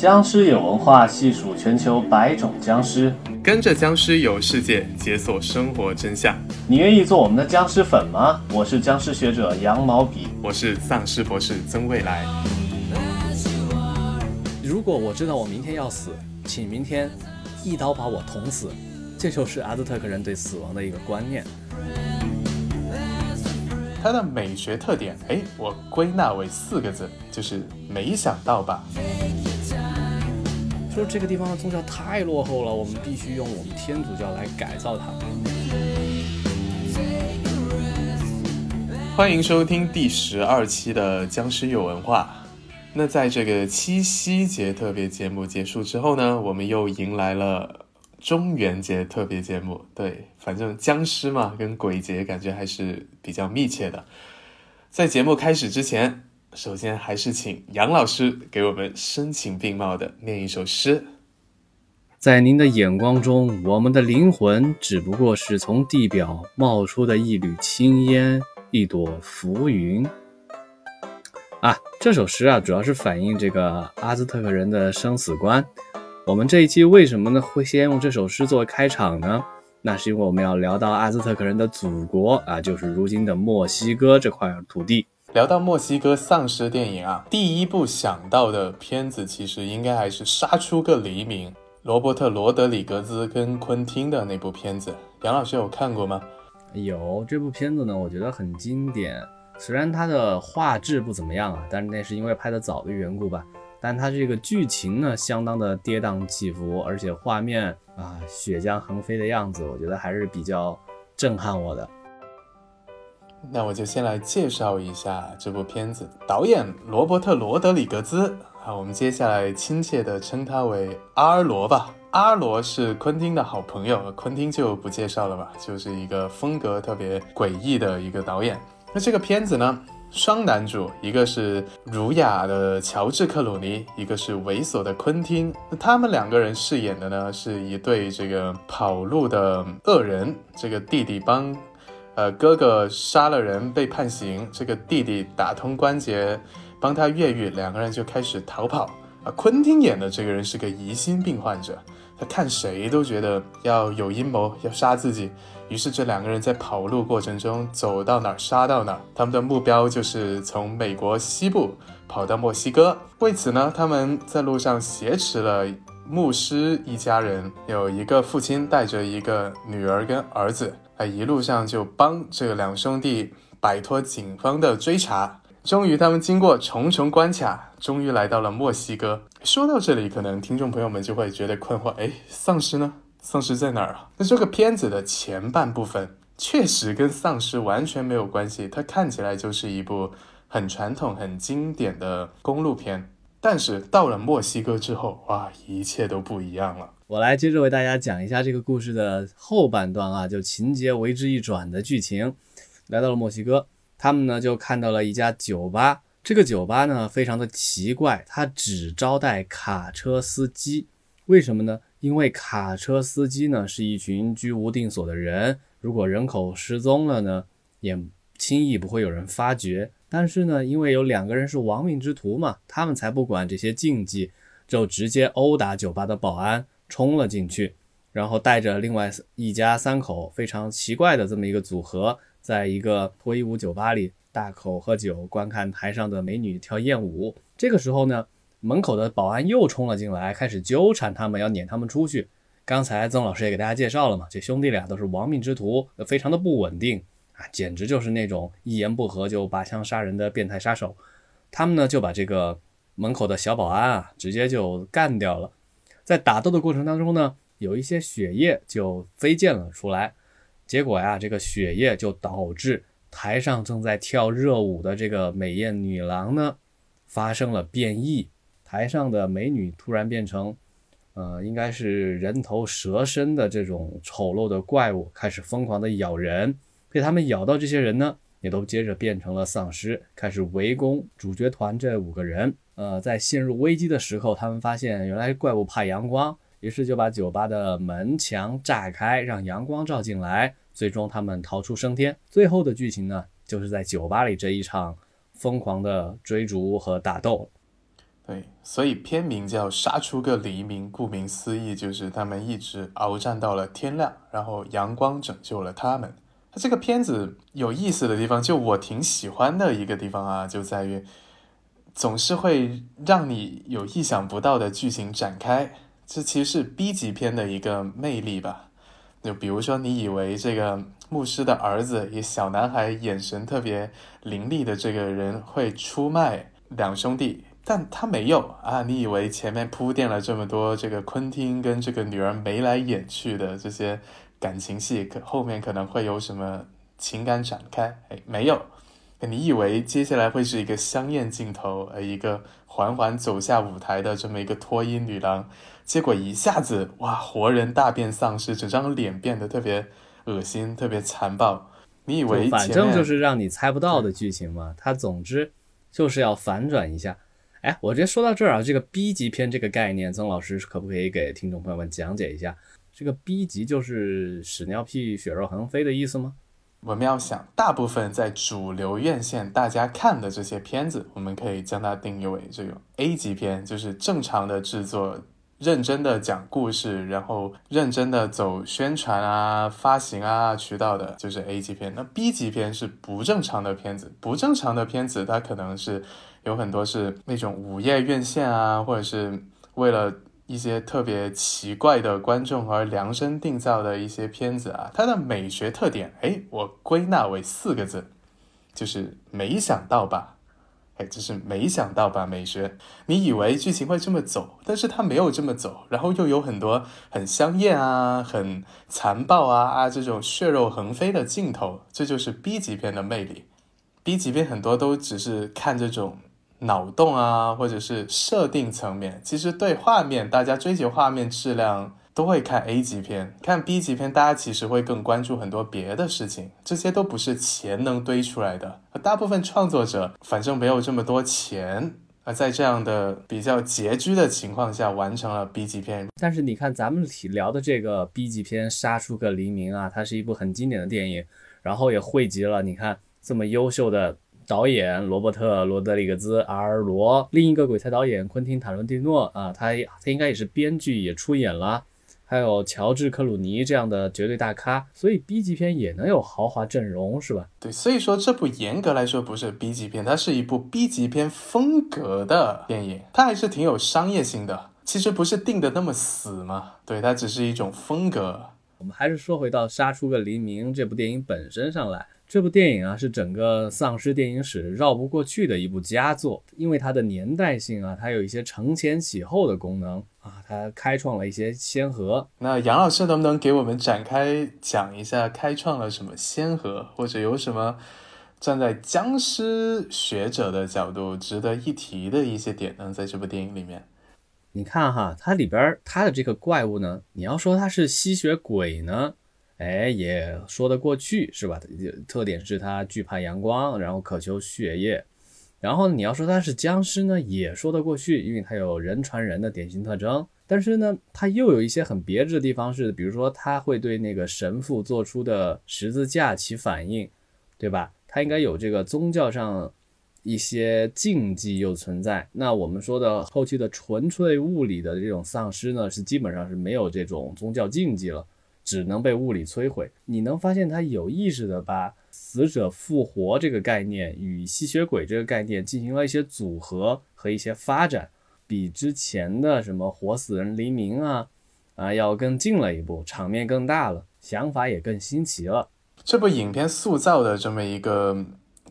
僵尸有文化，细数全球百种僵尸，跟着僵尸游世界，解锁生活真相。你愿意做我们的僵尸粉吗？我是僵尸学者羊毛笔，我是丧尸博士曾未来。如果我知道我明天要死，请明天一刀把我捅死。这就是阿兹特克人对死亡的一个观念。它的美学特点，哎，我归纳为四个字，就是没想到吧。说这个地方的宗教太落后了，我们必须用我们天主教来改造它。欢迎收听第十二期的《僵尸有文化》。那在这个七夕节特别节目结束之后呢，我们又迎来了中元节特别节目。对，反正僵尸嘛，跟鬼节感觉还是比较密切的。在节目开始之前。首先，还是请杨老师给我们声情并茂的念一首诗。在您的眼光中，我们的灵魂只不过是从地表冒出的一缕青烟，一朵浮云。啊，这首诗啊，主要是反映这个阿兹特克人的生死观。我们这一期为什么呢会先用这首诗作为开场呢？那是因为我们要聊到阿兹特克人的祖国啊，就是如今的墨西哥这块土地。聊到墨西哥丧尸电影啊，第一部想到的片子其实应该还是《杀出个黎明》，罗伯特·罗德里格兹跟昆汀的那部片子。杨老师有看过吗？有这部片子呢，我觉得很经典。虽然它的画质不怎么样啊，但是那是因为拍的早的缘故吧。但它这个剧情呢，相当的跌宕起伏，而且画面啊，血浆横飞的样子，我觉得还是比较震撼我的。那我就先来介绍一下这部片子，导演罗伯特·罗德里格兹，好，我们接下来亲切的称他为阿罗吧。阿罗是昆汀的好朋友，昆汀就不介绍了吧，就是一个风格特别诡异的一个导演。那这个片子呢，双男主，一个是儒雅的乔治·克鲁尼，一个是猥琐的昆汀。那他们两个人饰演的呢，是一对这个跑路的恶人，这个弟弟帮。呃，哥哥杀了人被判刑，这个弟弟打通关节，帮他越狱，两个人就开始逃跑。啊，昆汀演的这个人是个疑心病患者，他看谁都觉得要有阴谋，要杀自己。于是这两个人在跑路过程中走到哪儿杀到哪儿，他们的目标就是从美国西部跑到墨西哥。为此呢，他们在路上挟持了牧师一家人，有一个父亲带着一个女儿跟儿子。在一路上就帮这两兄弟摆脱警方的追查，终于他们经过重重关卡，终于来到了墨西哥。说到这里，可能听众朋友们就会觉得困惑：哎，丧尸呢？丧尸在哪儿啊？那这个片子的前半部分确实跟丧尸完全没有关系，它看起来就是一部很传统、很经典的公路片。但是到了墨西哥之后，哇，一切都不一样了。我来接着为大家讲一下这个故事的后半段啊，就情节为之一转的剧情。来到了墨西哥，他们呢就看到了一家酒吧。这个酒吧呢非常的奇怪，它只招待卡车司机。为什么呢？因为卡车司机呢是一群居无定所的人，如果人口失踪了呢，也轻易不会有人发觉。但是呢，因为有两个人是亡命之徒嘛，他们才不管这些禁忌，就直接殴打酒吧的保安。冲了进去，然后带着另外一家三口非常奇怪的这么一个组合，在一个脱衣舞酒吧里大口喝酒，观看台上的美女跳艳舞。这个时候呢，门口的保安又冲了进来，开始纠缠他们，要撵他们出去。刚才曾老师也给大家介绍了嘛，这兄弟俩都是亡命之徒，非常的不稳定啊，简直就是那种一言不合就拔枪杀人的变态杀手。他们呢就把这个门口的小保安啊直接就干掉了。在打斗的过程当中呢，有一些血液就飞溅了出来，结果呀，这个血液就导致台上正在跳热舞的这个美艳女郎呢发生了变异，台上的美女突然变成，呃，应该是人头蛇身的这种丑陋的怪物，开始疯狂的咬人，被他们咬到这些人呢，也都接着变成了丧尸，开始围攻主角团这五个人。呃，在陷入危机的时候，他们发现原来怪物怕阳光，于是就把酒吧的门墙炸开，让阳光照进来。最终他们逃出升天。最后的剧情呢，就是在酒吧里这一场疯狂的追逐和打斗。对，所以片名叫《杀出个黎明》，顾名思义就是他们一直鏖战到了天亮，然后阳光拯救了他们。它这个片子有意思的地方，就我挺喜欢的一个地方啊，就在于总是会让你有意想不到的剧情展开。这其实是 B 级片的一个魅力吧。就比如说，你以为这个牧师的儿子，一小男孩，眼神特别凌厉的这个人会出卖两兄弟。但他没有啊！你以为前面铺垫了这么多，这个昆汀跟这个女儿眉来眼去的这些感情戏，可后面可能会有什么情感展开？哎，没有。你以为接下来会是一个香艳镜头，呃，一个缓缓走下舞台的这么一个脱衣女郎，结果一下子哇，活人大变丧尸，整张脸变得特别恶心，特别残暴。你以为反正就是让你猜不到的剧情嘛？它总之就是要反转一下。哎，我直接说到这儿啊，这个 B 级片这个概念，曾老师可不可以给听众朋友们讲解一下？这个 B 级就是屎尿屁血肉横飞的意思吗？我们要想，大部分在主流院线大家看的这些片子，我们可以将它定义为这种 A 级片，就是正常的制作，认真的讲故事，然后认真的走宣传啊、发行啊渠道的，就是 A 级片。那 B 级片是不正常的片子，不正常的片子它可能是。有很多是那种午夜院线啊，或者是为了一些特别奇怪的观众而量身定造的一些片子啊。它的美学特点，哎，我归纳为四个字，就是没想到吧？哎，就是没想到吧？美学，你以为剧情会这么走，但是它没有这么走，然后又有很多很香艳啊、很残暴啊啊这种血肉横飞的镜头，这就是 B 级片的魅力。B 级片很多都只是看这种。脑洞啊，或者是设定层面，其实对画面，大家追求画面质量都会看 A 级片，看 B 级片，大家其实会更关注很多别的事情，这些都不是钱能堆出来的。大部分创作者反正没有这么多钱啊，在这样的比较拮据的情况下，完成了 B 级片。但是你看咱们聊的这个 B 级片《杀出个黎明》啊，它是一部很经典的电影，然后也汇集了你看这么优秀的。导演罗伯特·罗德里格兹·阿尔罗，另一个鬼才导演昆汀·塔伦蒂诺啊，他他应该也是编剧，也出演了，还有乔治·克鲁尼这样的绝对大咖，所以 B 级片也能有豪华阵容，是吧？对，所以说这部严格来说不是 B 级片，它是一部 B 级片风格的电影，它还是挺有商业性的。其实不是定的那么死嘛，对，它只是一种风格。我们还是说回到《杀出个黎明》这部电影本身上来。这部电影啊，是整个丧尸电影史绕不过去的一部佳作，因为它的年代性啊，它有一些承前启后的功能啊，它开创了一些先河。那杨老师能不能给我们展开讲一下，开创了什么先河，或者有什么站在僵尸学者的角度值得一提的一些点呢？在这部电影里面，你看哈，它里边它的这个怪物呢，你要说它是吸血鬼呢？哎，也说得过去，是吧？特点是它惧怕阳光，然后渴求血液。然后你要说它是僵尸呢，也说得过去，因为它有人传人的典型特征。但是呢，它又有一些很别致的地方，是比如说它会对那个神父做出的十字架起反应，对吧？它应该有这个宗教上一些禁忌又存在。那我们说的后期的纯粹物理的这种丧尸呢，是基本上是没有这种宗教禁忌了。只能被物理摧毁。你能发现他有意识的把死者复活这个概念与吸血鬼这个概念进行了一些组合和一些发展，比之前的什么活死人黎明啊啊要更近了一步，场面更大了，想法也更新奇了。这部影片塑造的这么一个。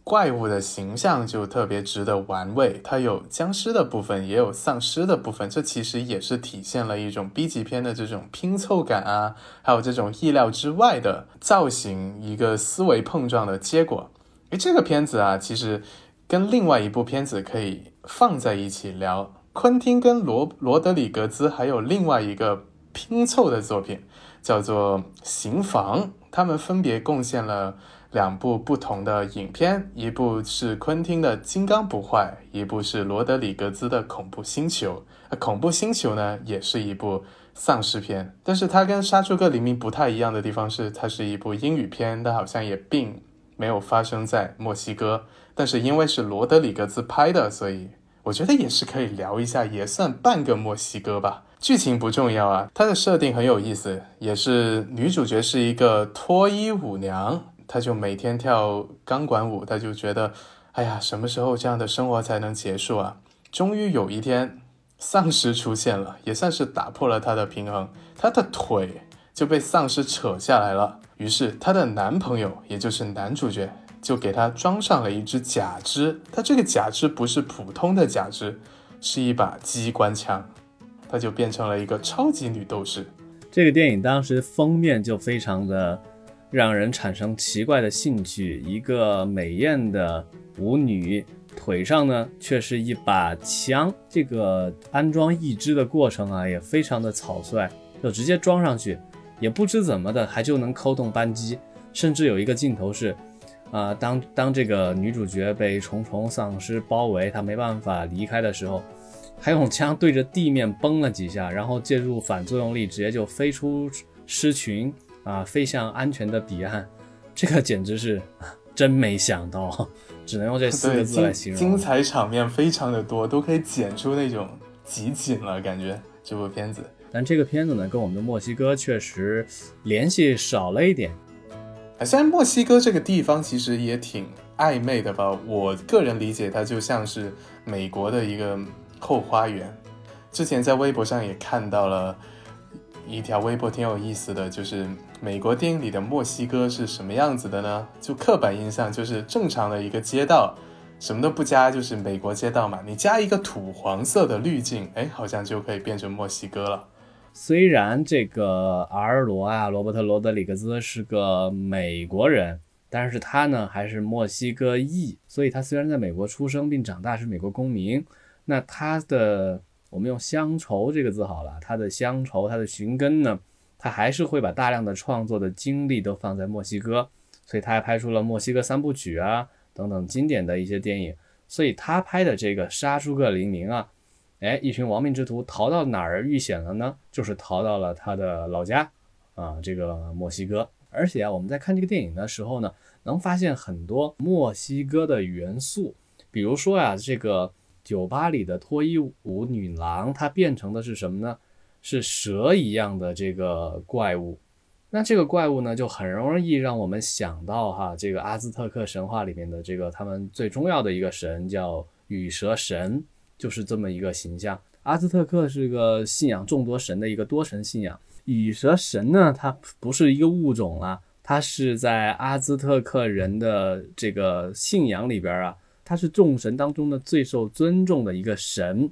怪物的形象就特别值得玩味，它有僵尸的部分，也有丧尸的部分，这其实也是体现了一种 B 级片的这种拼凑感啊，还有这种意料之外的造型，一个思维碰撞的结果。诶，这个片子啊，其实跟另外一部片子可以放在一起聊，昆汀跟罗罗德里格兹还有另外一个拼凑的作品，叫做《刑房》，他们分别贡献了。两部不同的影片，一部是昆汀的《金刚不坏》，一部是罗德里格兹的《恐怖星球》。呃，《恐怖星球》呢，也是一部丧尸片，但是它跟《杀出个黎明》不太一样的地方是，它是一部英语片，但好像也并没有发生在墨西哥，但是因为是罗德里格兹拍的，所以我觉得也是可以聊一下，也算半个墨西哥吧。剧情不重要啊，它的设定很有意思，也是女主角是一个脱衣舞娘，她就每天跳钢管舞，她就觉得，哎呀，什么时候这样的生活才能结束啊？终于有一天，丧尸出现了，也算是打破了她的平衡，她的腿就被丧尸扯下来了。于是她的男朋友，也就是男主角。就给她装上了一只假肢，他这个假肢不是普通的假肢，是一把机关枪，她就变成了一个超级女斗士。这个电影当时封面就非常的让人产生奇怪的兴趣，一个美艳的舞女腿上呢却是一把枪，这个安装义肢的过程啊也非常的草率，就直接装上去，也不知怎么的还就能扣动扳机，甚至有一个镜头是。啊，当当这个女主角被重重丧尸包围，她没办法离开的时候，还用枪对着地面崩了几下，然后借助反作用力，直接就飞出狮群啊，飞向安全的彼岸。这个简直是真没想到，只能用这四个字来形容。精彩场面非常的多，都可以剪出那种集锦了，感觉这部片子。但这个片子呢，跟我们的墨西哥确实联系少了一点。虽然墨西哥这个地方其实也挺暧昧的吧，我个人理解它就像是美国的一个后花园。之前在微博上也看到了一条微博，挺有意思的，就是美国电影里的墨西哥是什么样子的呢？就刻板印象就是正常的一个街道，什么都不加，就是美国街道嘛。你加一个土黄色的滤镜，哎，好像就可以变成墨西哥了。虽然这个阿尔罗啊，罗伯特·罗德里格兹是个美国人，但是他呢还是墨西哥裔，所以他虽然在美国出生并长大，是美国公民，那他的我们用乡愁这个字好了，他的乡愁，他的寻根呢，他还是会把大量的创作的精力都放在墨西哥，所以他还拍出了《墨西哥三部曲》啊等等经典的一些电影，所以他拍的这个《杀出个黎明》啊。哎，一群亡命之徒逃到哪儿遇险了呢？就是逃到了他的老家，啊，这个墨西哥。而且啊，我们在看这个电影的时候呢，能发现很多墨西哥的元素。比如说呀，这个酒吧里的脱衣舞女郎，她变成的是什么呢？是蛇一样的这个怪物。那这个怪物呢，就很容易让我们想到哈，这个阿兹特克神话里面的这个他们最重要的一个神叫羽蛇神。就是这么一个形象。阿兹特克是个信仰众多神的一个多神信仰。羽蛇神呢，它不是一个物种啊，它是在阿兹特克人的这个信仰里边啊，它是众神当中的最受尊重的一个神。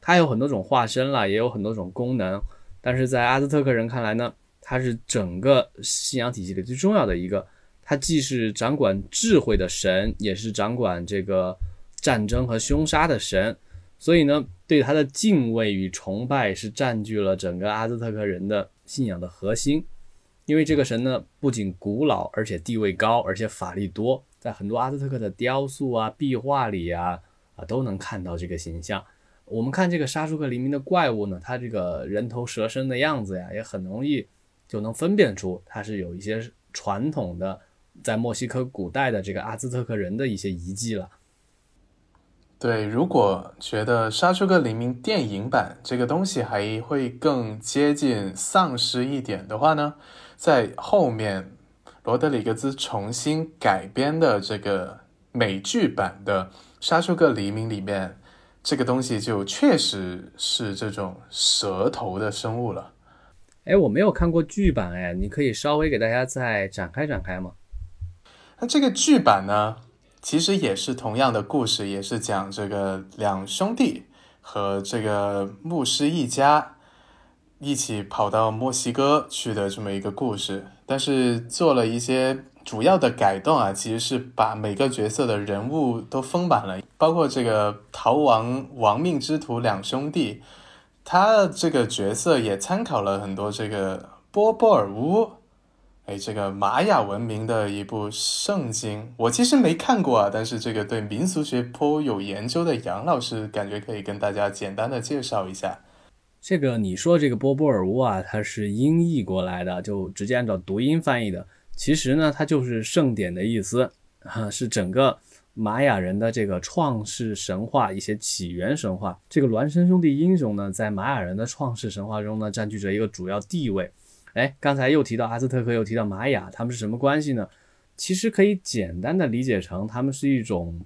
它有很多种化身了，也有很多种功能。但是在阿兹特克人看来呢，它是整个信仰体系里最重要的一个。它既是掌管智慧的神，也是掌管这个战争和凶杀的神。所以呢，对他的敬畏与崇拜是占据了整个阿兹特克人的信仰的核心。因为这个神呢，不仅古老，而且地位高，而且法力多，在很多阿兹特克的雕塑啊、壁画里啊啊都能看到这个形象。我们看这个杀出个黎明的怪物呢，它这个人头蛇身的样子呀，也很容易就能分辨出它是有一些传统的在墨西哥古代的这个阿兹特克人的一些遗迹了。对，如果觉得《杀出个黎明》电影版这个东西还会更接近丧尸一点的话呢，在后面罗德里格兹重新改编的这个美剧版的《杀出个黎明》里面，这个东西就确实是这种蛇头的生物了。哎，我没有看过剧版，哎，你可以稍微给大家再展开展开吗？那这个剧版呢？其实也是同样的故事，也是讲这个两兄弟和这个牧师一家一起跑到墨西哥去的这么一个故事，但是做了一些主要的改动啊，其实是把每个角色的人物都丰满了，包括这个逃亡亡命之徒两兄弟，他这个角色也参考了很多这个波波尔乌。哎，这个玛雅文明的一部圣经，我其实没看过啊。但是这个对民俗学颇有研究的杨老师，感觉可以跟大家简单的介绍一下。这个你说这个波波尔乌啊，它是音译过来的，就直接按照读音翻译的。其实呢，它就是盛典的意思啊，是整个玛雅人的这个创世神话一些起源神话。这个孪生兄弟英雄呢，在玛雅人的创世神话中呢，占据着一个主要地位。哎，刚才又提到阿兹特克，又提到玛雅，他们是什么关系呢？其实可以简单的理解成，他们是一种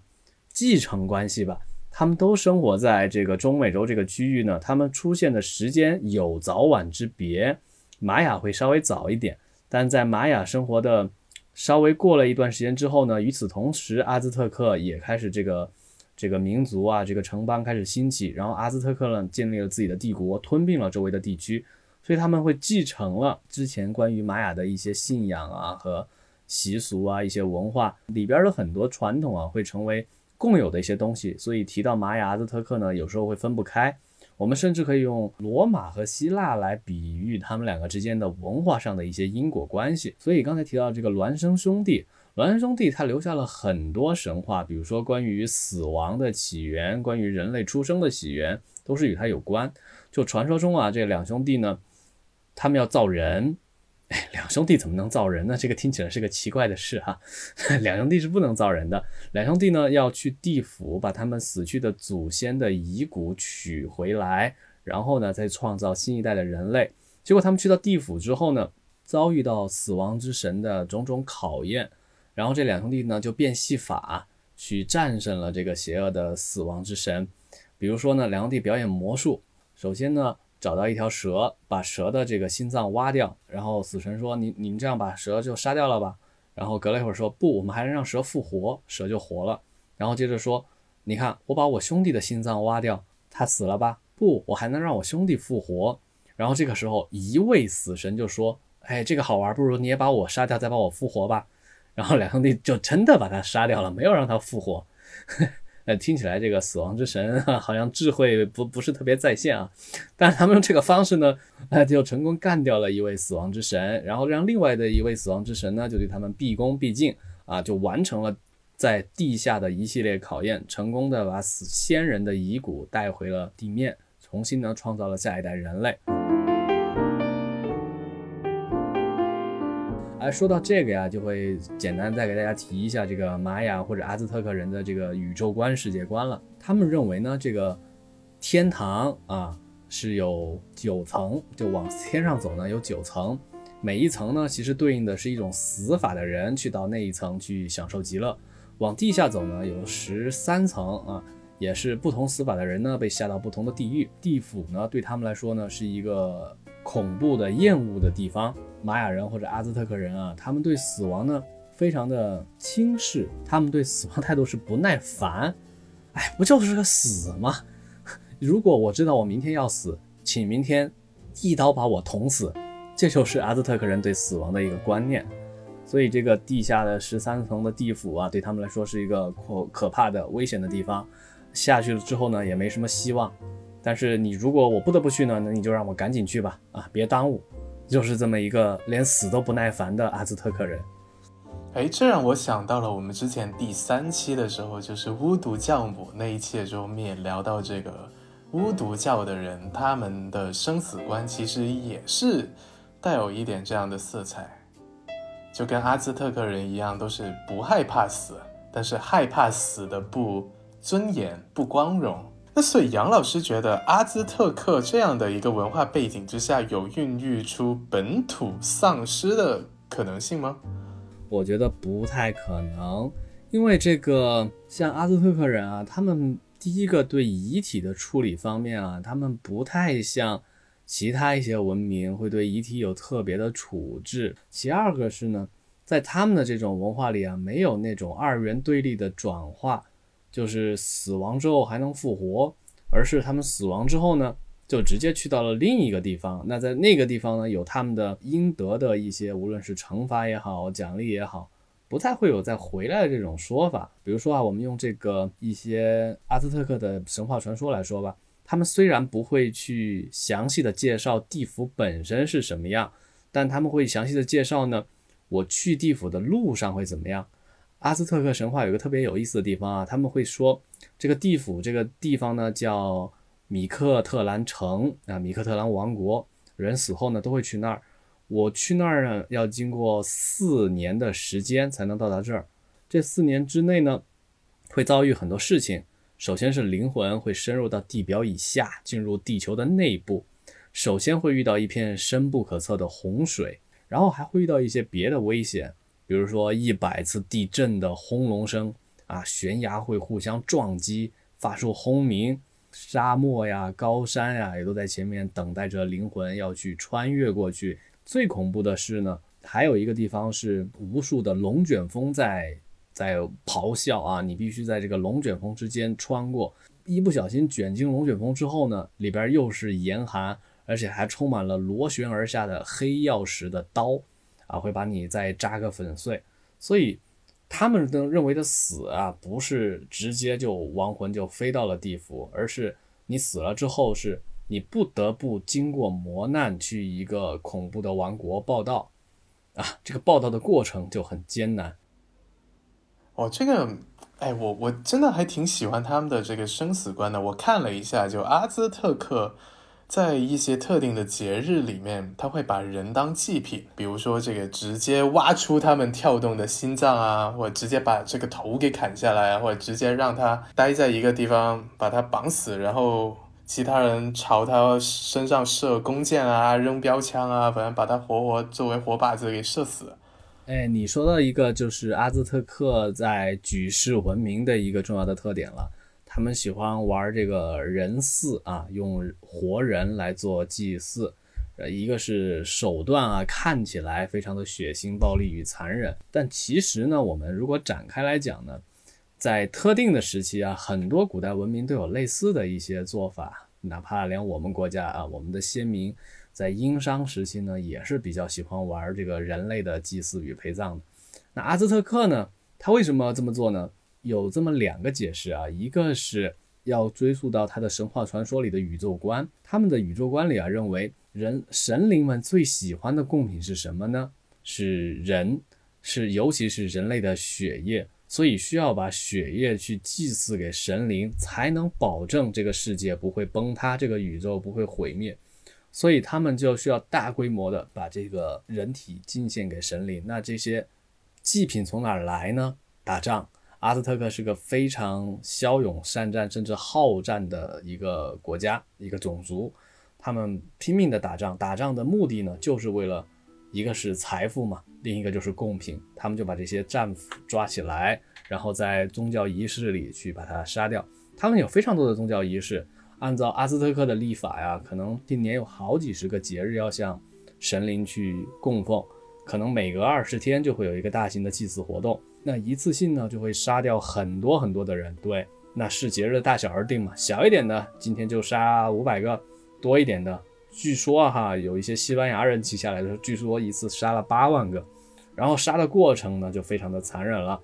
继承关系吧。他们都生活在这个中美洲这个区域呢，他们出现的时间有早晚之别，玛雅会稍微早一点，但在玛雅生活的稍微过了一段时间之后呢，与此同时，阿兹特克也开始这个这个民族啊，这个城邦开始兴起，然后阿兹特克呢建立了自己的帝国，吞并了周围的地区，所以他们会继承了之前关于玛雅的一些信仰啊和习俗啊一些文化里边的很多传统啊，会成为。共有的一些东西，所以提到玛雅、阿兹特克呢，有时候会分不开。我们甚至可以用罗马和希腊来比喻他们两个之间的文化上的一些因果关系。所以刚才提到这个孪生兄弟，孪生兄弟他留下了很多神话，比如说关于死亡的起源，关于人类出生的起源，都是与他有关。就传说中啊，这两兄弟呢，他们要造人。两兄弟怎么能造人呢？这个听起来是个奇怪的事哈。两兄弟是不能造人的。两兄弟呢要去地府把他们死去的祖先的遗骨取回来，然后呢再创造新一代的人类。结果他们去到地府之后呢，遭遇到死亡之神的种种考验，然后这两兄弟呢就变戏法去战胜了这个邪恶的死亡之神。比如说呢，两兄弟表演魔术，首先呢。找到一条蛇，把蛇的这个心脏挖掉，然后死神说：“你你们这样把蛇就杀掉了吧？”然后隔了一会儿说：“不，我们还能让蛇复活，蛇就活了。”然后接着说：“你看，我把我兄弟的心脏挖掉，他死了吧？不，我还能让我兄弟复活。”然后这个时候，一位死神就说：“哎，这个好玩，不如你也把我杀掉，再把我复活吧。”然后两兄弟就真的把他杀掉了，没有让他复活。呃，听起来这个死亡之神好像智慧不不是特别在线啊，但是他们用这个方式呢，呃，就成功干掉了一位死亡之神，然后让另外的一位死亡之神呢，就对他们毕恭毕敬啊，就完成了在地下的一系列考验，成功的把死先人的遗骨带回了地面，重新呢创造了下一代人类。哎，说到这个呀，就会简单再给大家提一下这个玛雅或者阿兹特克人的这个宇宙观、世界观了。他们认为呢，这个天堂啊是有九层，就往天上走呢有九层，每一层呢其实对应的是一种死法的人去到那一层去享受极乐。往地下走呢有十三层啊，也是不同死法的人呢被下到不同的地狱。地府呢对他们来说呢是一个。恐怖的、厌恶的地方，玛雅人或者阿兹特克人啊，他们对死亡呢非常的轻视，他们对死亡态度是不耐烦。哎，不就是个死吗？如果我知道我明天要死，请明天一刀把我捅死。这就是阿兹特克人对死亡的一个观念。所以这个地下的十三层的地府啊，对他们来说是一个可可怕的、危险的地方。下去了之后呢，也没什么希望。但是你如果我不得不去呢，那你就让我赶紧去吧，啊，别耽误，就是这么一个连死都不耐烦的阿兹特克人。哎，这让我想到了我们之前第三期的时候，就是巫毒教母那一期的时候，我们也聊到这个巫毒教的人，他们的生死观其实也是带有一点这样的色彩，就跟阿兹特克人一样，都是不害怕死，但是害怕死的不尊严、不光荣。那所以杨老师觉得阿兹特克这样的一个文化背景之下，有孕育出本土丧尸的可能性吗？我觉得不太可能，因为这个像阿兹特克人啊，他们第一个对遗体的处理方面啊，他们不太像其他一些文明会对遗体有特别的处置。其二个是呢，在他们的这种文化里啊，没有那种二元对立的转化。就是死亡之后还能复活，而是他们死亡之后呢，就直接去到了另一个地方。那在那个地方呢，有他们的应得的一些，无论是惩罚也好，奖励也好，不太会有再回来的这种说法。比如说啊，我们用这个一些阿兹特克的神话传说来说吧，他们虽然不会去详细的介绍地府本身是什么样，但他们会详细的介绍呢，我去地府的路上会怎么样。阿兹特克神话有一个特别有意思的地方啊，他们会说这个地府这个地方呢叫米克特兰城啊，米克特兰王国，人死后呢都会去那儿。我去那儿呢要经过四年的时间才能到达这儿，这四年之内呢，会遭遇很多事情。首先是灵魂会深入到地表以下，进入地球的内部。首先会遇到一片深不可测的洪水，然后还会遇到一些别的危险，比如说一百次地震的轰隆声啊，悬崖会互相撞击，发出轰鸣。沙漠呀，高山呀，也都在前面等待着灵魂要去穿越过去。最恐怖的是呢，还有一个地方是无数的龙卷风在在咆哮啊！你必须在这个龙卷风之间穿过，一不小心卷进龙卷风之后呢，里边又是严寒，而且还充满了螺旋而下的黑曜石的刀啊，会把你再扎个粉碎。所以。他们的认为的死啊，不是直接就亡魂就飞到了地府，而是你死了之后，是你不得不经过磨难去一个恐怖的王国报道，啊，这个报道的过程就很艰难。哦，这个，哎，我我真的还挺喜欢他们的这个生死观的。我看了一下，就阿兹特克。在一些特定的节日里面，他会把人当祭品，比如说这个直接挖出他们跳动的心脏啊，或者直接把这个头给砍下来啊，或者直接让他待在一个地方把他绑死，然后其他人朝他身上射弓箭啊、扔标枪啊，反正把他活活作为活靶子给射死。哎，你说到一个就是阿兹特克在举世闻名的一个重要的特点了。他们喜欢玩这个人祀啊，用活人来做祭祀，呃，一个是手段啊，看起来非常的血腥、暴力与残忍，但其实呢，我们如果展开来讲呢，在特定的时期啊，很多古代文明都有类似的一些做法，哪怕连我们国家啊，我们的先民在殷商时期呢，也是比较喜欢玩这个人类的祭祀与陪葬的。那阿兹特克呢，他为什么这么做呢？有这么两个解释啊，一个是要追溯到他的神话传说里的宇宙观，他们的宇宙观里啊，认为人神灵们最喜欢的贡品是什么呢？是人，是尤其是人类的血液，所以需要把血液去祭祀给神灵，才能保证这个世界不会崩塌，这个宇宙不会毁灭，所以他们就需要大规模的把这个人体进献给神灵。那这些祭品从哪儿来呢？打仗。阿兹特克是个非常骁勇善战，甚至好战的一个国家、一个种族。他们拼命的打仗，打仗的目的呢，就是为了一个是财富嘛，另一个就是贡品。他们就把这些战俘抓起来，然后在宗教仪式里去把它杀掉。他们有非常多的宗教仪式，按照阿兹特克的历法呀，可能一年有好几十个节日要向神灵去供奉，可能每隔二十天就会有一个大型的祭祀活动。那一次性呢，就会杀掉很多很多的人。对，那视节日的大小而定嘛。小一点的，今天就杀五百个；多一点的，据说哈，有一些西班牙人记下来的，据说一次杀了八万个。然后杀的过程呢，就非常的残忍了。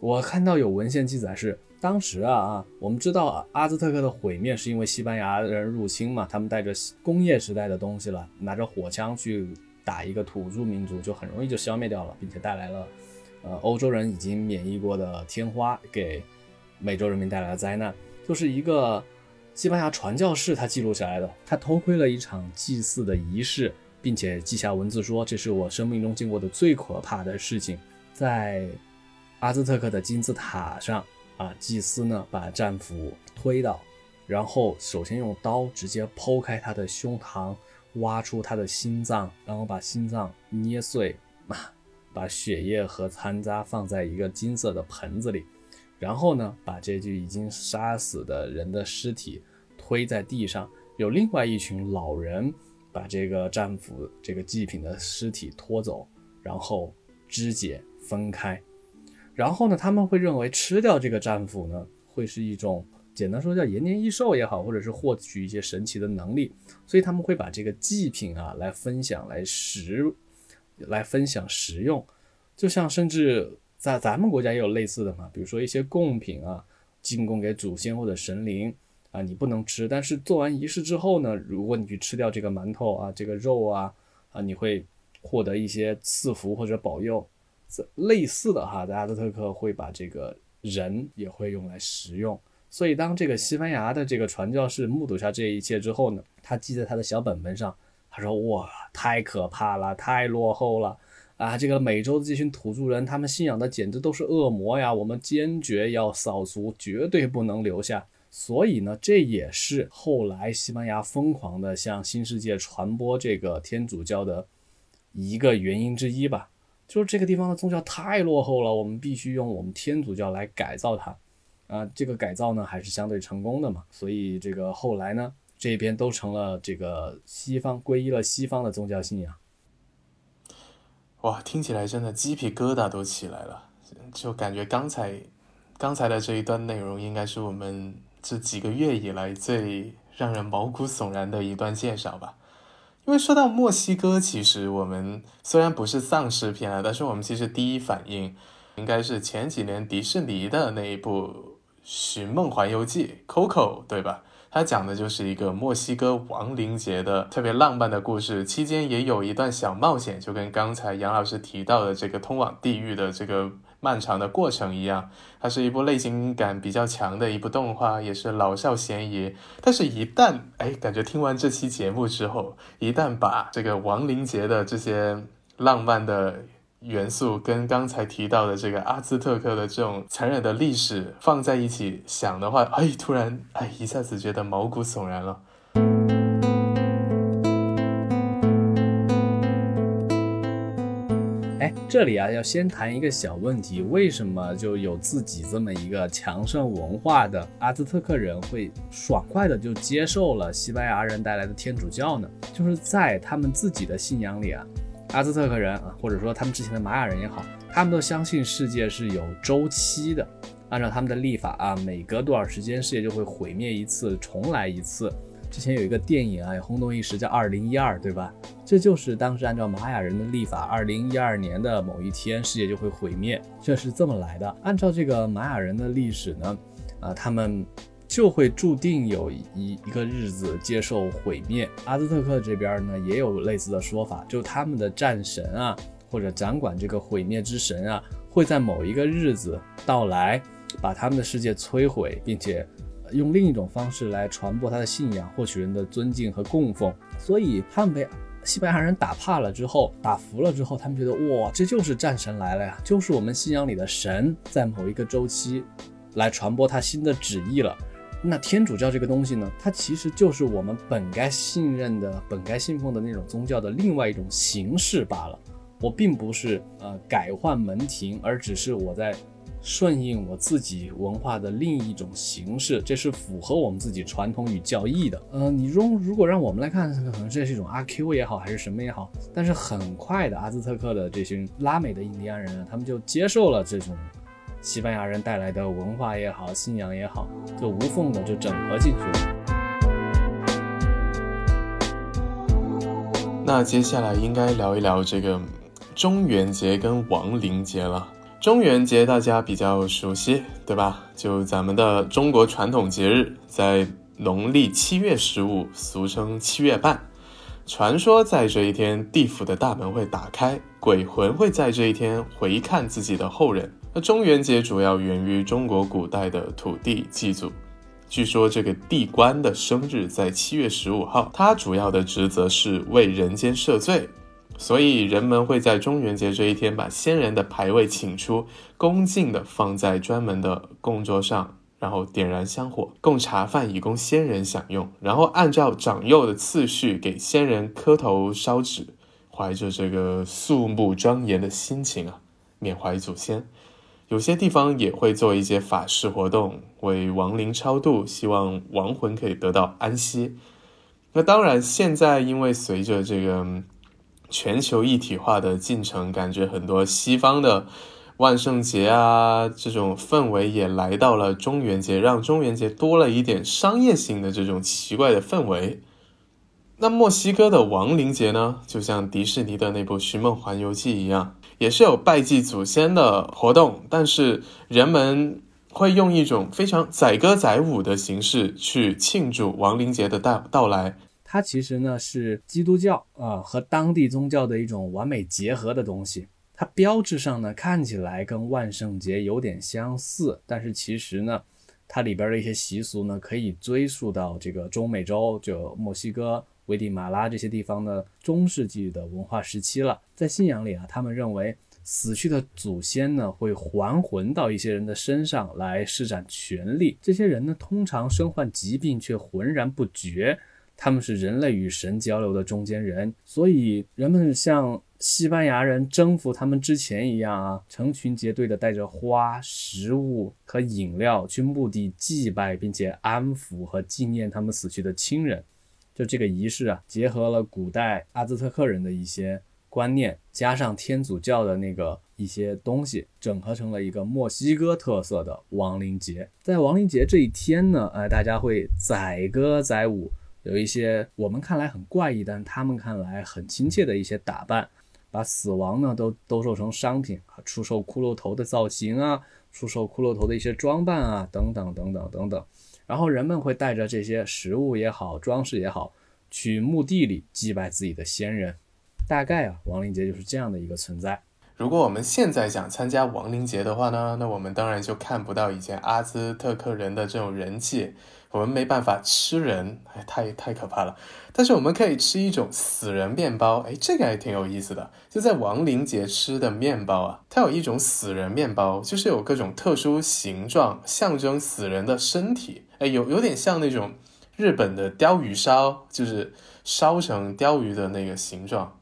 我看到有文献记载是，当时啊啊，我们知道阿兹特克的毁灭是因为西班牙人入侵嘛，他们带着工业时代的东西了，拿着火枪去打一个土著民族，就很容易就消灭掉了，并且带来了。呃，欧洲人已经免疫过的天花给美洲人民带来了灾难，就是一个西班牙传教士他记录下来的，他偷窥了一场祭祀的仪式，并且记下文字说：“这是我生命中见过的最可怕的事情。”在阿兹特克的金字塔上啊，祭司呢把战俘推倒，然后首先用刀直接剖开他的胸膛，挖出他的心脏，然后把心脏捏碎。把血液和残渣放在一个金色的盆子里，然后呢，把这具已经杀死的人的尸体推在地上。有另外一群老人把这个战俘、这个祭品的尸体拖走，然后肢解分开。然后呢，他们会认为吃掉这个战俘呢，会是一种简单说叫延年益寿也好，或者是获取一些神奇的能力。所以他们会把这个祭品啊来分享来食。来分享食用，就像甚至在咱们国家也有类似的嘛，比如说一些贡品啊，进贡给祖先或者神灵啊，你不能吃，但是做完仪式之后呢，如果你去吃掉这个馒头啊，这个肉啊，啊，你会获得一些赐福或者保佑，类似的哈，在阿兹特克会把这个人也会用来食用，所以当这个西班牙的这个传教士目睹下这一切之后呢，他记在他的小本本上。他说：“哇，太可怕了，太落后了，啊，这个美洲的这群土著人，他们信仰的简直都是恶魔呀！我们坚决要扫除，绝对不能留下。所以呢，这也是后来西班牙疯狂的向新世界传播这个天主教的一个原因之一吧。就是这个地方的宗教太落后了，我们必须用我们天主教来改造它。啊，这个改造呢还是相对成功的嘛。所以这个后来呢，这边都成了这个西方皈依了西方的宗教信仰。哇，听起来真的鸡皮疙瘩都起来了，就感觉刚才刚才的这一段内容应该是我们这几个月以来最让人毛骨悚然的一段介绍吧。因为说到墨西哥，其实我们虽然不是丧尸片啊，但是我们其实第一反应应该是前几年迪士尼的那一部《寻梦环游记》（Coco），对吧？它讲的就是一个墨西哥亡灵节的特别浪漫的故事，期间也有一段小冒险，就跟刚才杨老师提到的这个通往地狱的这个漫长的过程一样。它是一部类型感比较强的一部动画，也是老少咸宜。但是，一旦哎，感觉听完这期节目之后，一旦把这个亡灵节的这些浪漫的。元素跟刚才提到的这个阿兹特克的这种残忍的历史放在一起想的话，哎，突然哎，一下子觉得毛骨悚然了。哎，这里啊，要先谈一个小问题：为什么就有自己这么一个强盛文化的阿兹特克人会爽快的就接受了西班牙人带来的天主教呢？就是在他们自己的信仰里啊。阿兹特克人啊，或者说他们之前的玛雅人也好，他们都相信世界是有周期的。按照他们的历法啊，每隔多少时间世界就会毁灭一次，重来一次。之前有一个电影啊，轰动一时，叫《二零一二》，对吧？这就是当时按照玛雅人的历法，二零一二年的某一天世界就会毁灭，这是这么来的。按照这个玛雅人的历史呢，啊，他们。就会注定有一一个日子接受毁灭。阿兹特克这边呢也有类似的说法，就他们的战神啊，或者掌管这个毁灭之神啊，会在某一个日子到来，把他们的世界摧毁，并且用另一种方式来传播他的信仰，获取人的尊敬和供奉。所以他们被西班牙人打怕了之后，打服了之后，他们觉得哇，这就是战神来了呀，就是我们信仰里的神，在某一个周期来传播他新的旨意了。那天主教这个东西呢，它其实就是我们本该信任的、本该信奉的那种宗教的另外一种形式罢了。我并不是呃改换门庭，而只是我在顺应我自己文化的另一种形式，这是符合我们自己传统与教义的。呃，你如如果让我们来看，可能这是一种阿 Q 也好，还是什么也好，但是很快的，阿兹特克的这群拉美的印第安人啊，他们就接受了这种。西班牙人带来的文化也好，信仰也好，就无缝的就整合进去了。那接下来应该聊一聊这个中元节跟亡灵节了。中元节大家比较熟悉，对吧？就咱们的中国传统节日，在农历七月十五，俗称七月半。传说在这一天，地府的大门会打开，鬼魂会在这一天回看自己的后人。那中元节主要源于中国古代的土地祭祖，据说这个地官的生日在七月十五号，他主要的职责是为人间赦罪，所以人们会在中元节这一天把先人的牌位请出，恭敬的放在专门的供桌上，然后点燃香火，供茶饭以供先人享用，然后按照长幼的次序给先人磕头烧纸，怀着这个肃穆庄严的心情啊，缅怀祖先。有些地方也会做一些法事活动，为亡灵超度，希望亡魂可以得到安息。那当然，现在因为随着这个全球一体化的进程，感觉很多西方的万圣节啊这种氛围也来到了中元节，让中元节多了一点商业性的这种奇怪的氛围。那墨西哥的亡灵节呢，就像迪士尼的那部《寻梦环游记》一样。也是有拜祭祖先的活动，但是人们会用一种非常载歌载舞的形式去庆祝亡灵节的到到来。它其实呢是基督教啊和当地宗教的一种完美结合的东西。它标志上呢看起来跟万圣节有点相似，但是其实呢，它里边的一些习俗呢可以追溯到这个中美洲，就墨西哥危地马拉这些地方的中世纪的文化时期了。在信仰里啊，他们认为死去的祖先呢会还魂到一些人的身上来施展权力，这些人呢通常身患疾病却浑然不觉，他们是人类与神交流的中间人，所以人们像。西班牙人征服他们之前一样啊，成群结队的带着花、食物和饮料去墓地祭拜，并且安抚和纪念他们死去的亲人。就这个仪式啊，结合了古代阿兹特克人的一些观念，加上天主教的那个一些东西，整合成了一个墨西哥特色的亡灵节。在亡灵节这一天呢，呃，大家会载歌载舞，有一些我们看来很怪异，但他们看来很亲切的一些打扮。把死亡呢都兜售成商品啊，出售骷髅头的造型啊，出售骷髅头的一些装扮啊，等等等等等等。然后人们会带着这些食物也好，装饰也好，去墓地里祭拜自己的先人。大概啊，亡灵节就是这样的一个存在。如果我们现在想参加亡灵节的话呢，那我们当然就看不到以前阿兹特克人的这种人气。我们没办法吃人，哎，太太可怕了。但是我们可以吃一种死人面包，哎，这个还挺有意思的。就在亡灵节吃的面包啊，它有一种死人面包，就是有各种特殊形状，象征死人的身体。哎，有有点像那种日本的鲷鱼烧，就是烧成鲷鱼的那个形状。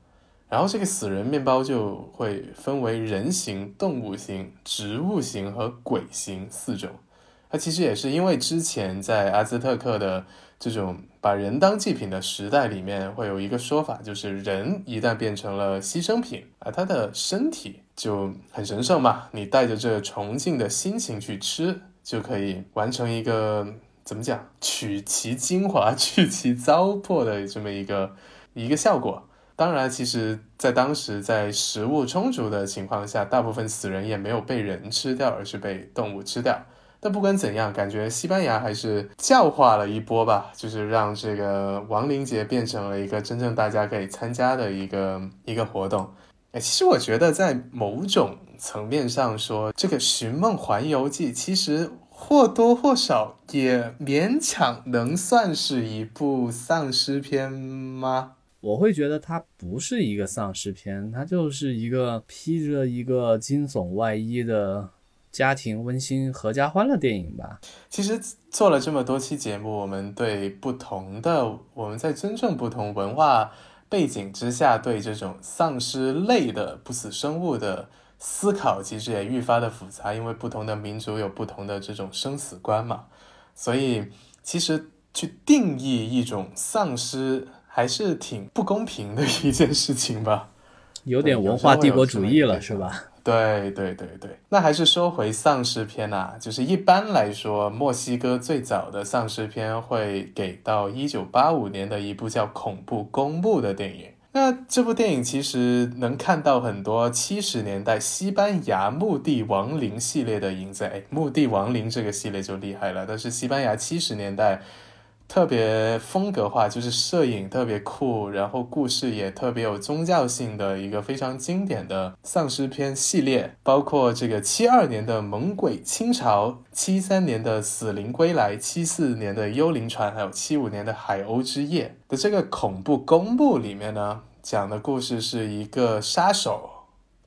然后这个死人面包就会分为人形、动物形、植物形和鬼形四种。它其实也是因为之前在阿兹特克的这种把人当祭品的时代里面，会有一个说法，就是人一旦变成了牺牲品啊，他的身体就很神圣嘛。你带着这崇敬的心情去吃，就可以完成一个怎么讲，取其精华，去其糟粕的这么一个一个效果。当然，其实，在当时在食物充足的情况下，大部分死人也没有被人吃掉，而是被动物吃掉。但不管怎样，感觉西班牙还是教化了一波吧，就是让这个亡灵节变成了一个真正大家可以参加的一个一个活动。哎，其实我觉得在某种层面上说，这个《寻梦环游记》其实或多或少也勉强能算是一部丧尸片吗？我会觉得它不是一个丧尸片，它就是一个披着一个惊悚外衣的。家庭温馨、合家欢乐电影吧。其实做了这么多期节目，我们对不同的我们在尊重不同文化背景之下，对这种丧尸类的不死生物的思考，其实也愈发的复杂。因为不同的民族有不同的这种生死观嘛，所以其实去定义一种丧尸，还是挺不公平的一件事情吧。有点文化帝国主义了，是吧？对对对对，那还是说回丧尸片呐，就是一般来说，墨西哥最早的丧尸片会给到一九八五年的一部叫《恐怖公墓》的电影。那这部电影其实能看到很多七十年代西班牙墓地亡灵系列的影子。哎，墓地亡灵这个系列就厉害了，但是西班牙七十年代。特别风格化，就是摄影特别酷，然后故事也特别有宗教性的一个非常经典的丧尸片系列，包括这个七二年的《猛鬼清朝》，七三年的《死灵归来》，七四年的《幽灵船》，还有七五年的《海鸥之夜》的这个恐怖公墓里面呢，讲的故事是一个杀手，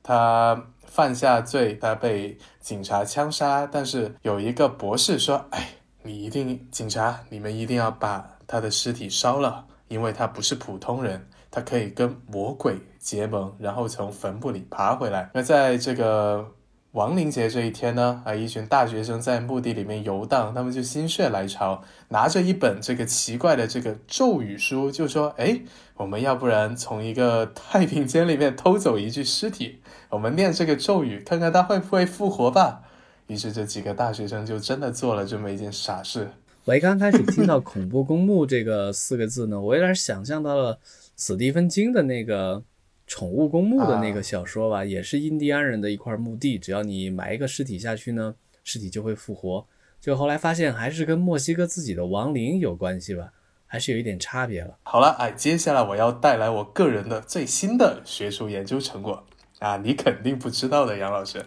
他犯下罪，他被警察枪杀，但是有一个博士说：“哎。”你一定，警察，你们一定要把他的尸体烧了，因为他不是普通人，他可以跟魔鬼结盟，然后从坟墓里爬回来。那在这个亡灵节这一天呢，啊，一群大学生在墓地里面游荡，他们就心血来潮，拿着一本这个奇怪的这个咒语书，就说：“哎，我们要不然从一个太平间里面偷走一具尸体，我们念这个咒语，看看他会不会复活吧。”于是这几个大学生就真的做了这么一件傻事。我一刚开始听到“恐怖公墓”这个四个字呢，我有点想象到了史蒂芬金的那个《宠物公墓》的那个小说吧，也是印第安人的一块墓地，只要你埋一个尸体下去呢，尸体就会复活。就后来发现还是跟墨西哥自己的亡灵有关系吧，还是有一点差别了。好了，哎，接下来我要带来我个人的最新的学术研究成果啊，你肯定不知道的，杨老师。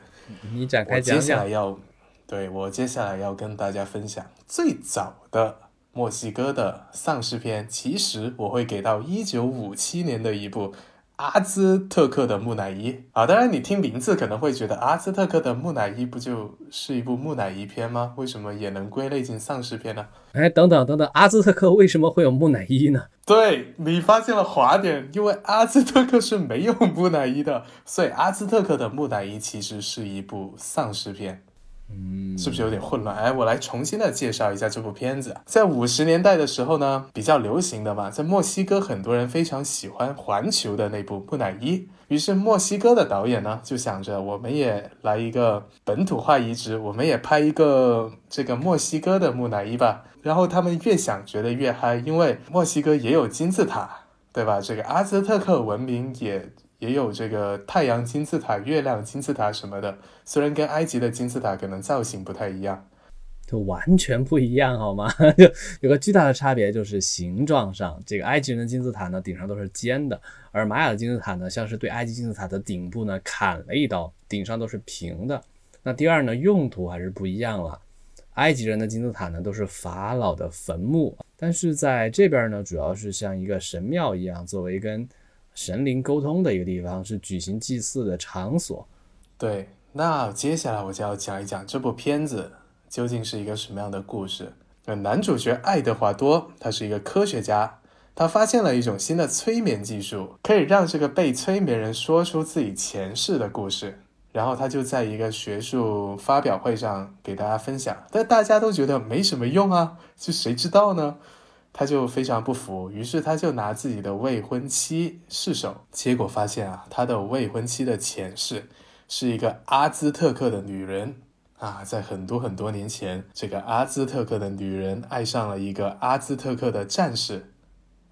你展开讲讲。接下来要，对我接下来要跟大家分享最早的墨西哥的丧尸片，其实我会给到一九五七年的一部。阿兹特克的木乃伊啊，当然你听名字可能会觉得阿兹特克的木乃伊不就是一部木乃伊片吗？为什么也能归类进丧尸片呢？哎，等等等等，阿兹特克为什么会有木乃伊呢？对你发现了滑点，因为阿兹特克是没有木乃伊的，所以阿兹特克的木乃伊其实是一部丧尸片。嗯，是不是有点混乱？哎，我来重新的介绍一下这部片子。在五十年代的时候呢，比较流行的嘛，在墨西哥很多人非常喜欢环球的那部《木乃伊》，于是墨西哥的导演呢就想着，我们也来一个本土化移植，我们也拍一个这个墨西哥的木乃伊吧。然后他们越想觉得越嗨，因为墨西哥也有金字塔，对吧？这个阿兹特克文明也。也有这个太阳金字塔、月亮金字塔什么的，虽然跟埃及的金字塔可能造型不太一样，就完全不一样，好吗？就有个巨大的差别，就是形状上，这个埃及人的金字塔呢，顶上都是尖的，而玛雅的金字塔呢，像是对埃及金字塔的顶部呢砍了一刀，顶上都是平的。那第二呢，用途还是不一样了，埃及人的金字塔呢都是法老的坟墓，但是在这边呢，主要是像一个神庙一样，作为跟神灵沟通的一个地方，是举行祭祀的场所。对，那接下来我就要讲一讲这部片子究竟是一个什么样的故事。那男主角爱德华多，他是一个科学家，他发现了一种新的催眠技术，可以让这个被催眠人说出自己前世的故事。然后他就在一个学术发表会上给大家分享，但大家都觉得没什么用啊，就谁知道呢？他就非常不服，于是他就拿自己的未婚妻试手，结果发现啊，他的未婚妻的前世是一个阿兹特克的女人。啊，在很多很多年前，这个阿兹特克的女人爱上了一个阿兹特克的战士，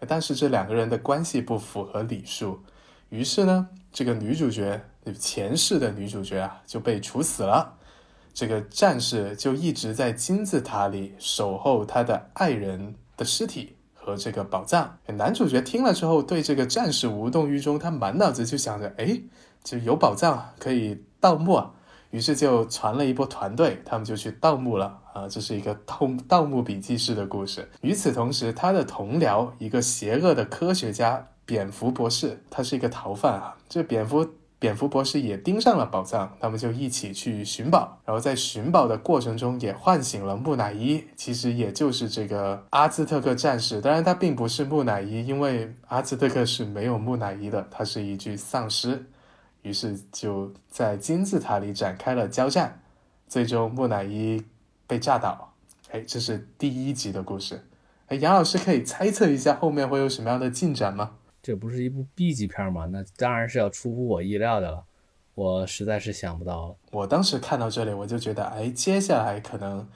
但是这两个人的关系不符合礼数，于是呢，这个女主角前世的女主角啊就被处死了，这个战士就一直在金字塔里守候他的爱人。的尸体和这个宝藏，男主角听了之后对这个战士无动于衷，他满脑子就想着，哎，就有宝藏可以盗墓啊，于是就传了一波团队，他们就去盗墓了啊，这是一个盗盗墓笔记式的故事。与此同时，他的同僚一个邪恶的科学家蝙蝠博士，他是一个逃犯啊，这蝙蝠。蝙蝠博士也盯上了宝藏，他们就一起去寻宝，然后在寻宝的过程中也唤醒了木乃伊，其实也就是这个阿兹特克战士，当然他并不是木乃伊，因为阿兹特克是没有木乃伊的，他是一具丧尸，于是就在金字塔里展开了交战，最终木乃伊被炸倒。哎，这是第一集的故事。哎，杨老师可以猜测一下后面会有什么样的进展吗？这不是一部 B 级片吗？那当然是要出乎我意料的了，我实在是想不到了。我当时看到这里，我就觉得，哎，接下来可能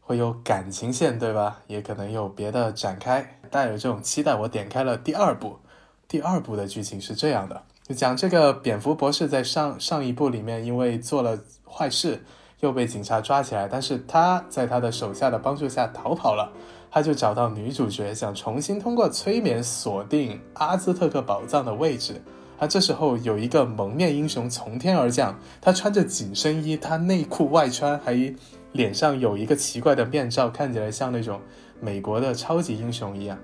会有感情线，对吧？也可能有别的展开，带有这种期待，我点开了第二部。第二部的剧情是这样的，就讲这个蝙蝠博士在上上一部里面，因为做了坏事，又被警察抓起来，但是他在他的手下的帮助下逃跑了。他就找到女主角，想重新通过催眠锁定阿兹特克宝藏的位置。而这时候有一个蒙面英雄从天而降，他穿着紧身衣，他内裤外穿，还脸上有一个奇怪的面罩，看起来像那种美国的超级英雄一样。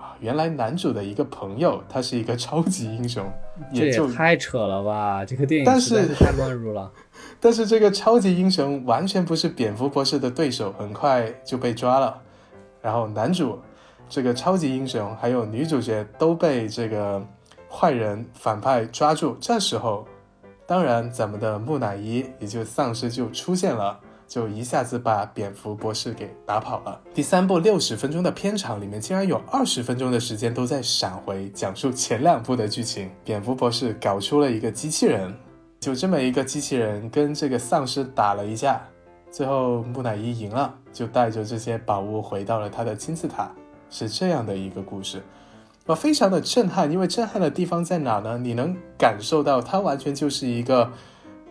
啊，原来男主的一个朋友，他是一个超级英雄，这也太扯了吧！这个电影但是太乱入了。但是这个超级英雄完全不是蝙蝠博士的对手，很快就被抓了。然后男主，这个超级英雄，还有女主角都被这个坏人反派抓住。这时候，当然咱们的木乃伊也就丧尸就出现了，就一下子把蝙蝠博士给打跑了。第三部六十分钟的片场里面，竟然有二十分钟的时间都在闪回讲述前两部的剧情。蝙蝠博士搞出了一个机器人，就这么一个机器人跟这个丧尸打了一架。最后木乃伊赢了，就带着这些宝物回到了他的金字塔，是这样的一个故事，我非常的震撼。因为震撼的地方在哪呢？你能感受到它完全就是一个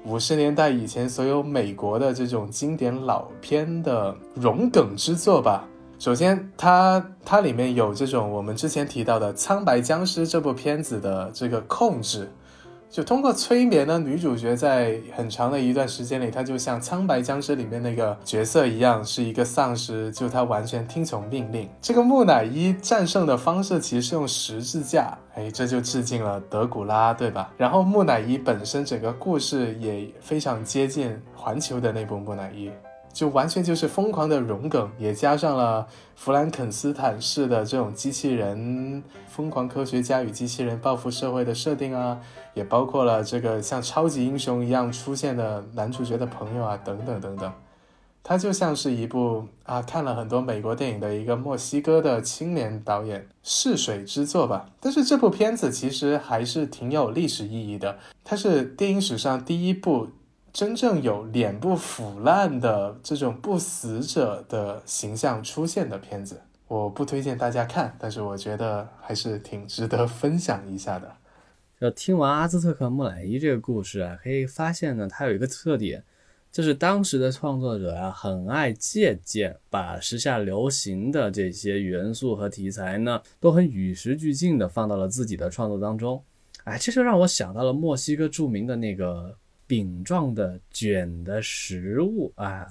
五十年代以前所有美国的这种经典老片的融梗之作吧。首先，它它里面有这种我们之前提到的《苍白僵尸》这部片子的这个控制。就通过催眠呢，女主角在很长的一段时间里，她就像《苍白僵尸》里面那个角色一样，是一个丧尸，就她完全听从命令。这个木乃伊战胜的方式其实是用十字架，哎，这就致敬了德古拉，对吧？然后木乃伊本身整个故事也非常接近环球的那部木乃伊。就完全就是疯狂的融梗，也加上了弗兰肯斯坦式的这种机器人，疯狂科学家与机器人报复社会的设定啊，也包括了这个像超级英雄一样出现的男主角的朋友啊，等等等等。它就像是一部啊，看了很多美国电影的一个墨西哥的青年导演试水之作吧。但是这部片子其实还是挺有历史意义的，它是电影史上第一部。真正有脸部腐烂的这种不死者的形象出现的片子，我不推荐大家看，但是我觉得还是挺值得分享一下的。就听完阿兹特克木乃伊这个故事啊，可以发现呢，它有一个特点，就是当时的创作者啊，很爱借鉴，把时下流行的这些元素和题材呢，都很与时俱进的放到了自己的创作当中。哎，这就让我想到了墨西哥著名的那个。饼状的卷的食物啊，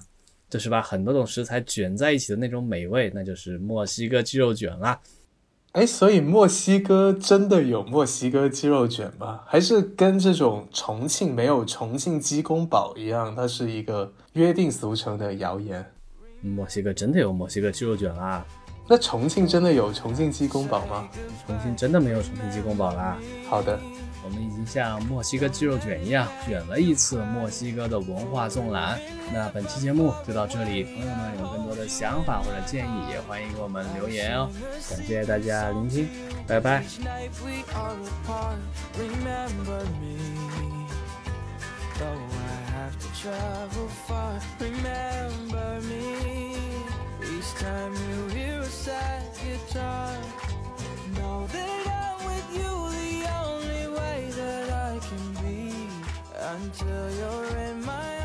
就是把很多种食材卷在一起的那种美味，那就是墨西哥鸡肉卷啦。哎，所以墨西哥真的有墨西哥鸡肉卷吗？还是跟这种重庆没有重庆鸡公煲一样，它是一个约定俗成的谣言？墨西哥真的有墨西哥鸡肉卷啦？那重庆真的有重庆鸡公煲吗？重庆真的没有重庆鸡公煲啦？好的。我们已经像墨西哥鸡肉卷一样卷了一次墨西哥的文化纵览。那本期节目就到这里，朋友们有更多的想法或者建议，也欢迎给我们留言哦。感谢大家聆听，拜拜。until you're in my